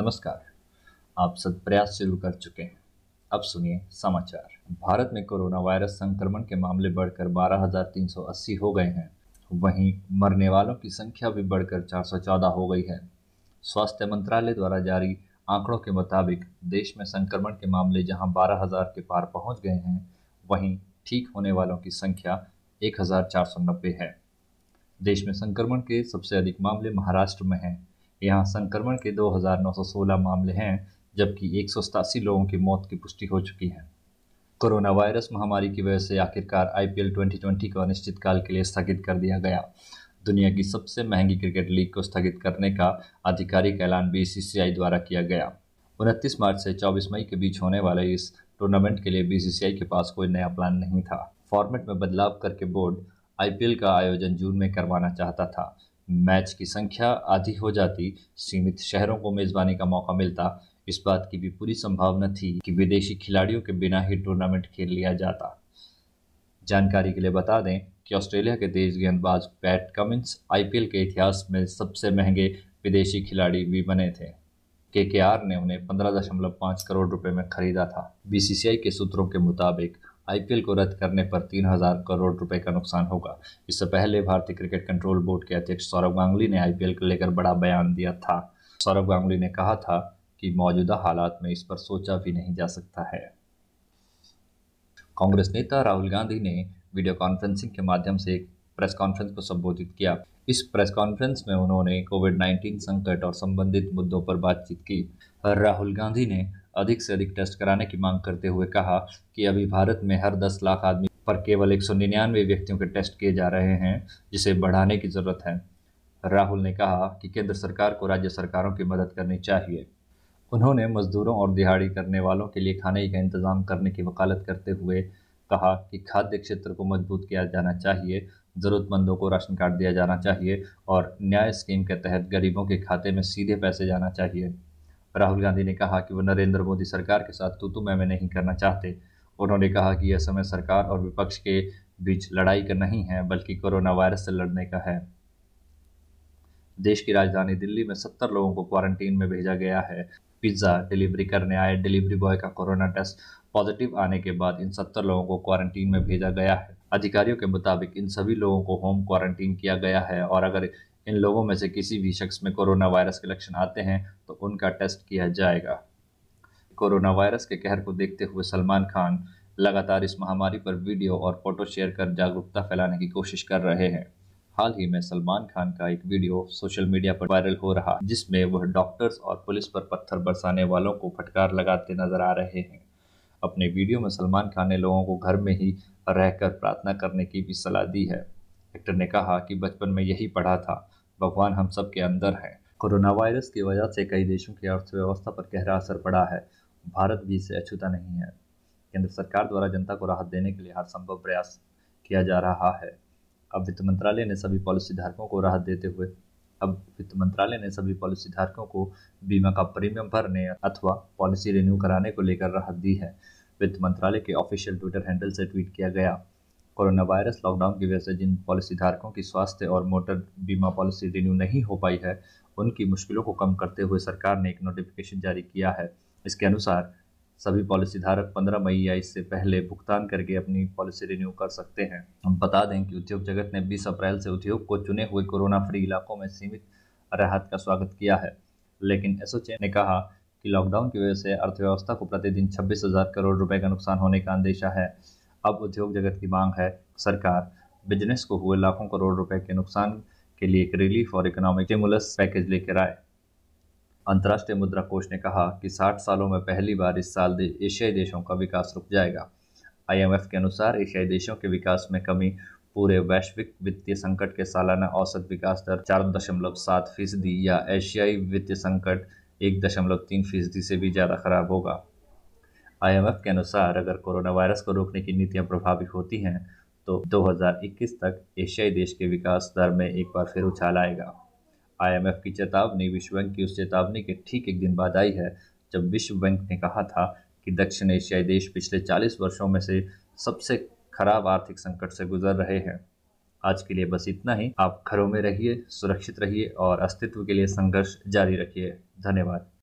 नमस्कार। आप सब प्रयास शुरू कर चुके हैं। अब सुनिए समाचार। भारत में कोरोना वायरस संक्रमण के मामले बढ़कर 12,380 हो गए हैं। वहीं मरने वालों की संख्या भी बढ़कर 414 हो गई है। स्वास्थ्य मंत्रालय द्वारा जारी आंकड़ों के मुताबिक देश में संक्रमण के मामले जहाँ 12,000 के पार पहुँच गए हैं वहीं ठीक होने वालों की संख्या 1,490 है। देश में संक्रमण के सबसे अधिक मामले महाराष्ट्र में हैं। यहाँ संक्रमण के 2,916 मामले हैं जबकि एक सौ सतासी लोगों की मौत की पुष्टि हो चुकी है। कोरोना वायरस महामारी की वजह से आखिरकार आईपीएल 2020 को अनिश्चितकाल के लिए स्थगित कर दिया गया। दुनिया की सबसे महँगी क्रिकेट लीग को स्थगित करने का आधिकारिक ऐलान बीसीसीआई द्वारा किया गया। उनतीस मार्च से 24 मई के बीच होने वाले इस टूर्नामेंट के लिए बीसीसीआई के पास कोई नया प्लान नहीं था। फॉर्मेट में बदलाव करके बोर्ड आईपीएल का आयोजन जून में करवाना चाहता था। मैच की संख्या आधी हो जाती, सीमित शहरों को मेजबानी का मौका मिलता। इस बात की भी पूरी संभावना थी कि विदेशी खिलाड़ियों के बिना ही टूर्नामेंट खेल लिया जाता। जानकारी के लिए बता दें कि ऑस्ट्रेलिया के तेज गेंदबाज पैट कमिंस आईपीएल के इतिहास में सबसे महँगे विदेशी खिलाड़ी भी बने थे। के ने उन्हें पंद्रह दशमलव पाँच करोड़ रुपए में खरीदा था। बीसीसीआई के सूत्रों के मुताबिक आईपीएल को रद्द करने पर तीन हज़ार करोड़ रुपए का नुकसान होगा। इससे पहले भारतीय क्रिकेट कंट्रोल बोर्ड के अध्यक्ष सौरभ गांगुली ने आईपीएल को लेकर बड़ा बयान दिया था। सौरभ गांगुली ने कहा था कि मौजूदा हालात में इस पर सोचा भी नहीं जा सकता है। कांग्रेस नेता राहुल गांधी ने वीडियो कॉन्फ्रेंसिंग के माध्यम से एक प्रेस कॉन्फ्रेंस को संबोधित किया। इस प्रेस कॉन्फ्रेंस में उन्होंने कोविड 19 संकट और संबंधित मुद्दों पर बातचीत की। राहुल गांधी ने अधिक से अधिक टेस्ट कराने की मांग करते हुए कहा कि अभी भारत में हर 10 लाख आदमी पर केवल एक सौ निन्यानवे व्यक्तियों के टेस्ट किए जा रहे हैं, जिसे बढ़ाने की ज़रूरत है। राहुल ने कहा कि केंद्र सरकार को राज्य सरकारों की मदद करनी चाहिए। उन्होंने मजदूरों और दिहाड़ी करने वालों के लिए खाने का इंतज़ाम करने की वकालत करते हुए कहा कि खाद्य क्षेत्र को मज़बूत किया जाना चाहिए, ज़रूरतमंदों को राशन कार्ड दिया जाना चाहिए और न्याय स्कीम के तहत गरीबों के खाते में सीधे पैसे जाना चाहिए। राहुल गांधी ने कहा कि वो नरेंद्र मोदी सरकार के साथ तू तू मैं मैं नहीं करना चाहते। उन्होंने कहा कि यह समय सरकार और विपक्ष के बीच लड़ाई का नहीं है, बल्कि कोरोना वायरस से लड़ने का है। देश की राजधानी दिल्ली में सत्तर लोगों को क्वारंटीन में भेजा गया है। पिज़्ज़ा डिलीवरी करने आए डिलीवरी बॉय का कोरोना टेस्ट पॉजिटिव आने के बाद इन सत्तर लोगों को क्वारंटीन में भेजा गया है। अधिकारियों के मुताबिक इन सभी लोगों को होम क्वारंटीन किया गया है और अगर इन लोगों में से किसी भी शख्स में कोरोना वायरस के लक्षण आते हैं तो उनका टेस्ट किया जाएगा। कोरोना वायरस के कहर को देखते हुए सलमान खान लगातार इस महामारी पर वीडियो और फ़ोटो शेयर कर जागरूकता फैलाने की कोशिश कर रहे हैं। हाल ही में सलमान खान का एक वीडियो सोशल मीडिया पर वायरल हो रहा, जिसमें वह डॉक्टर्स और पुलिस पर पत्थर बरसाने वालों को फटकार लगाते नज़र आ रहे हैं। अपने वीडियो में सलमान खान ने लोगों को घर में ही रहकर प्रार्थना करने की भी सलाह दी है। एक्टर ने कहा कि बचपन में यही पढ़ा था भगवान हम सब के अंदर है। कोरोना वायरस की वजह से कई देशों की अर्थव्यवस्था पर गहरा असर पड़ा है। भारत भी इससे अछूता नहीं है। केंद्र सरकार द्वारा जनता को राहत देने के लिए हर संभव प्रयास किया जा रहा है। अब वित्त मंत्रालय ने सभी पॉलिसी धारकों को राहत देते हुए, अब वित्त मंत्रालय ने सभी पॉलिसी धारकों को बीमा का प्रीमियम भरने अथवा पॉलिसी रिन्यू कराने को लेकर राहत दी है। वित्त मंत्रालय के ऑफिशियल ट्विटर हैंडल से ट्वीट किया गया। कोरोना वायरस लॉकडाउन की वजह से जिन पॉलिसी धारकों की स्वास्थ्य और मोटर बीमा पॉलिसी रिन्यू नहीं हो पाई है, उनकी मुश्किलों को कम करते हुए सरकार ने एक नोटिफिकेशन जारी किया है। इसके अनुसार, सभी पॉलिसी धारक 15 मई या इससे पहले भुगतान करके अपनी पॉलिसी रिन्यू कर सकते हैं। हम बता दें कि उद्योग जगत ने 20 अप्रैल से उद्योग को चुने हुए कोरोना फ्री इलाकों में सीमित राहत का स्वागत किया है। लेकिन एसोचैन ने कहा कि लॉकडाउन की वजह से अर्थव्यवस्था को प्रतिदिन छब्बीस करोड़ रुपए का नुकसान होने का अंदेशा है। अब उद्योग जगत की मांग है। सरकार बिज़नेस को हुए लाखों करोड़ रुपए के नुकसान के लिए एक रिलीफ और इकोनॉमिक स्टिमुलस पैकेज लेकर आए। अंतर्राष्ट्रीय मुद्रा कोष ने कहा कि 60 सालों में पहली बार इस साल एशियाई देशों का विकास रुक जाएगा। आईएमएफ के अनुसार एशियाई देशों के विकास में कमी, पूरे वैश्विक वित्तीय संकट के सालाना औसत विकास दर चार दशमलव सात फ़ीसदी या एशियाई वित्तीय संकट एक दशमलव तीन फ़ीसदी से भी ज़्यादा खराब होगा। आईएमएफ के अनुसार अगर कोरोना वायरस को रोकने की नीतियाँ प्रभावी होती हैं तो 2021 तक एशियाई देश के विकास दर में एक बार फिर उछाल आएगा। आईएमएफ की चेतावनी विश्व बैंक की उस चेतावनी के ठीक एक दिन बाद आई है, जब विश्व बैंक ने कहा था कि दक्षिण एशियाई देश पिछले 40 वर्षों में से सबसे खराब आर्थिक संकट से गुजर रहे हैं। आज के लिए बस इतना ही। आप घरों में रहिए, सुरक्षित रहिए और अस्तित्व के लिए संघर्ष जारी रखिए। धन्यवाद।